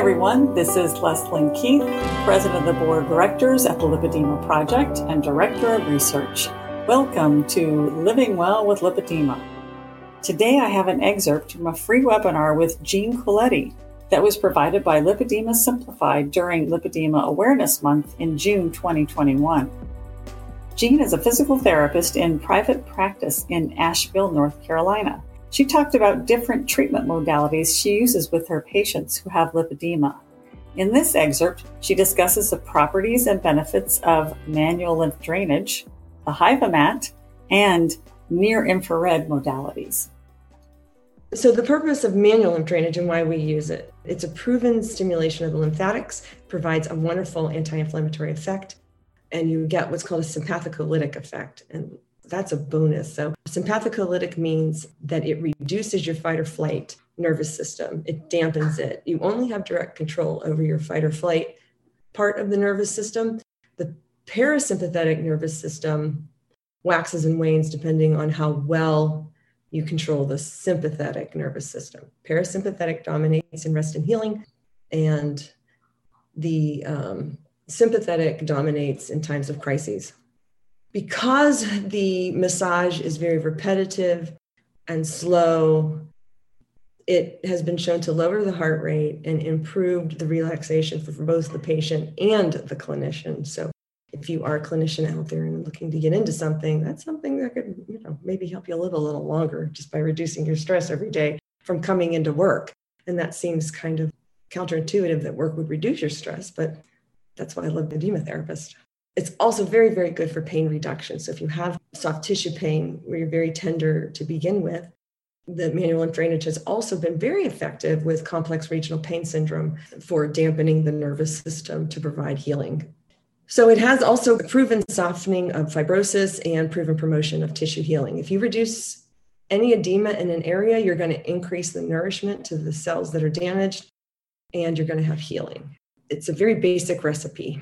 everyone. This is Leslyn Keith, President of the Board of Directors at the Lipedema Project and Director of Research. Welcome to Living Well with Lipedema. Today I have an excerpt from a free webinar with Jean Coletti that was provided by Lipedema Simplified during Lipedema Awareness Month in June 2021. Jean is a physical therapist in private practice in Asheville, North Carolina. She talked about different treatment modalities she uses with her patients who have lipedema. In this excerpt, she discusses the properties and benefits of manual lymph drainage, the HIVA-Mat, and near infrared modalities. So, the purpose of manual lymph drainage and why we use it it's a proven stimulation of the lymphatics, provides a wonderful anti inflammatory effect, and you get what's called a sympathicolytic effect. And that's a bonus. So, sympathicolytic means that it reduces your fight or flight nervous system, it dampens it. You only have direct control over your fight or flight part of the nervous system. The parasympathetic nervous system waxes and wanes depending on how well you control the sympathetic nervous system. Parasympathetic dominates in rest and healing, and the um, sympathetic dominates in times of crises because the massage is very repetitive and slow, it has been shown to lower the heart rate and improved the relaxation for, for both the patient and the clinician. So if you are a clinician out there and looking to get into something, that's something that could, you know, maybe help you live a little longer just by reducing your stress every day from coming into work. And that seems kind of counterintuitive that work would reduce your stress, but that's why I love the edema therapist. It's also very, very good for pain reduction. So if you have soft tissue pain where you're very tender to begin with, the manual lymph drainage has also been very effective with complex regional pain syndrome for dampening the nervous system to provide healing. So it has also proven softening of fibrosis and proven promotion of tissue healing. If you reduce any edema in an area, you're going to increase the nourishment to the cells that are damaged and you're going to have healing. It's a very basic recipe.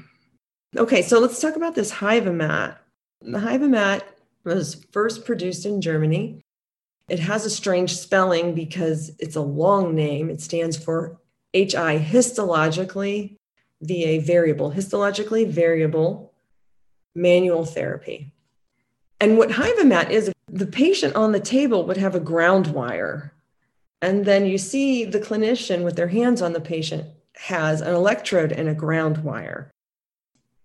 Okay, so let's talk about this HIVA-Mat. The HIVA-Mat was first produced in Germany. It has a strange spelling because it's a long name. It stands for HI histologically, VA variable, histologically variable manual therapy. And what HIVA-Mat is, the patient on the table would have a ground wire. And then you see the clinician with their hands on the patient has an electrode and a ground wire.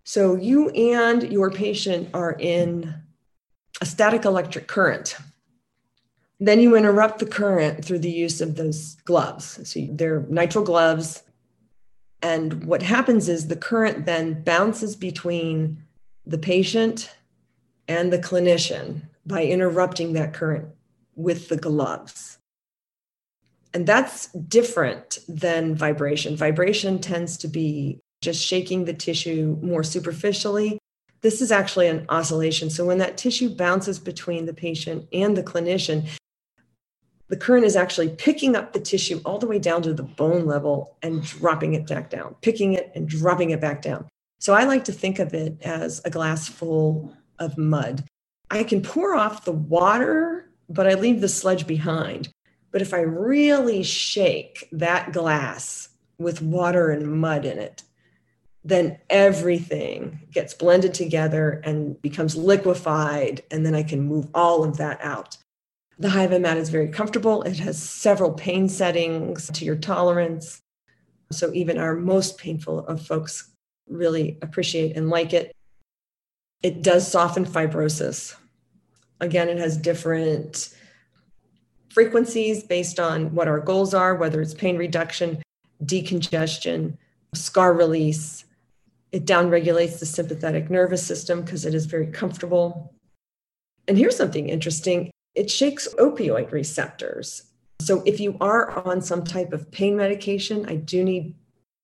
So you and your patient are in a static electric current. Then you interrupt the current through the use of those gloves. So they're nitrile gloves. And what happens is the current then bounces between the patient and the clinician by interrupting that current with the gloves. And that's different than vibration. Vibration tends to be just shaking the tissue more superficially. This is actually an oscillation. So when that tissue bounces between the patient and the clinician, the current is actually picking up the tissue all the way down to the bone level and dropping it back down, picking it and dropping it back down. So I like to think of it as a glass full of mud. I can pour off the water, but I leave the sludge behind. But if I really shake that glass with water and mud in it, then everything gets blended together and becomes liquefied, and then I can move all of that out. The HIVA-Mat is very comfortable. It has several pain settings to your tolerance. So even our most painful of folks really appreciate and like it. It does soften fibrosis. Again, it has different frequencies based on what our goals are, whether it's pain reduction, decongestion, scar release, it downregulates the sympathetic nervous system because it is very comfortable. And here's something interesting it shakes opioid receptors. So if you are on some type of pain medication, I do need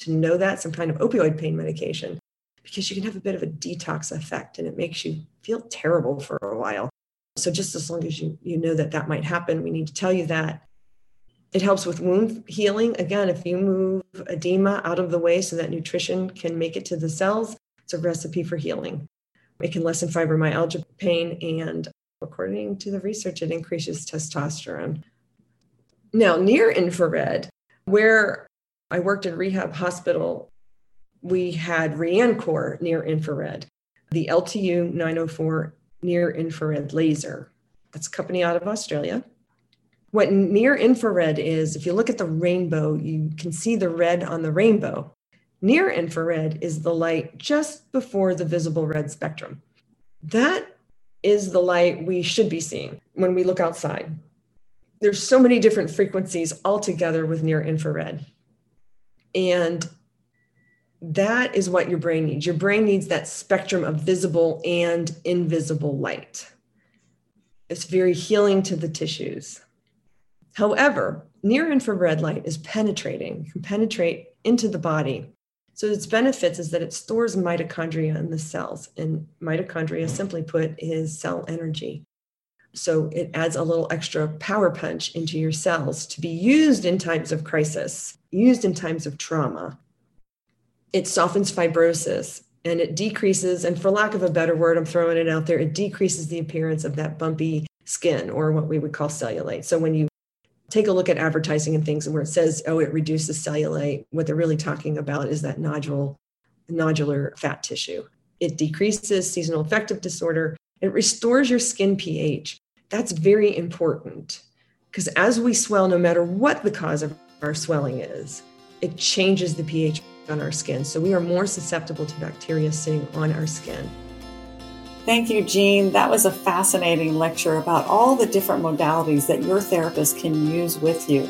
to know that some kind of opioid pain medication because you can have a bit of a detox effect and it makes you feel terrible for a while. So just as long as you you know that that might happen, we need to tell you that it helps with wound healing. Again, if you move edema out of the way so that nutrition can make it to the cells, it's a recipe for healing. It can lessen fibromyalgia pain, and according to the research, it increases testosterone. Now, near infrared, where I worked in rehab hospital. We had RianCorp near infrared, the LTU 904 near infrared laser. That's a company out of Australia. What near infrared is, if you look at the rainbow, you can see the red on the rainbow. Near infrared is the light just before the visible red spectrum. That is the light we should be seeing when we look outside. There's so many different frequencies all together with near infrared. And that is what your brain needs. Your brain needs that spectrum of visible and invisible light. It's very healing to the tissues. However, near infrared light is penetrating, can penetrate into the body. So its benefits is that it stores mitochondria in the cells, and mitochondria, simply put, is cell energy. So it adds a little extra power punch into your cells to be used in times of crisis, used in times of trauma. It softens fibrosis and it decreases, and for lack of a better word, I'm throwing it out there, it decreases the appearance of that bumpy skin or what we would call cellulite. So when you take a look at advertising and things and where it says, oh, it reduces cellulite, what they're really talking about is that nodule, nodular fat tissue. It decreases seasonal affective disorder. It restores your skin pH. That's very important because as we swell, no matter what the cause of our swelling is, it changes the pH on our skin. So we are more susceptible to bacteria sitting on our skin. Thank you, Jean. That was a fascinating lecture about all the different modalities that your therapist can use with you.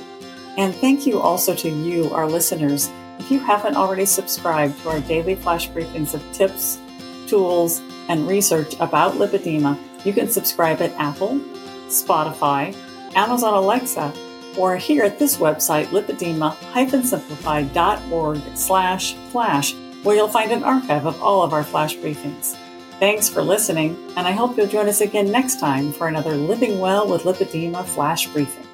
And thank you also to you, our listeners. If you haven't already subscribed to our daily flash briefings of tips, tools, and research about lipedema, you can subscribe at Apple, Spotify, Amazon Alexa, or here at this website, lipedema-simplified.org slash flash, where you'll find an archive of all of our flash briefings. Thanks for listening, and I hope you'll join us again next time for another Living Well with Lipedema Flash Briefing.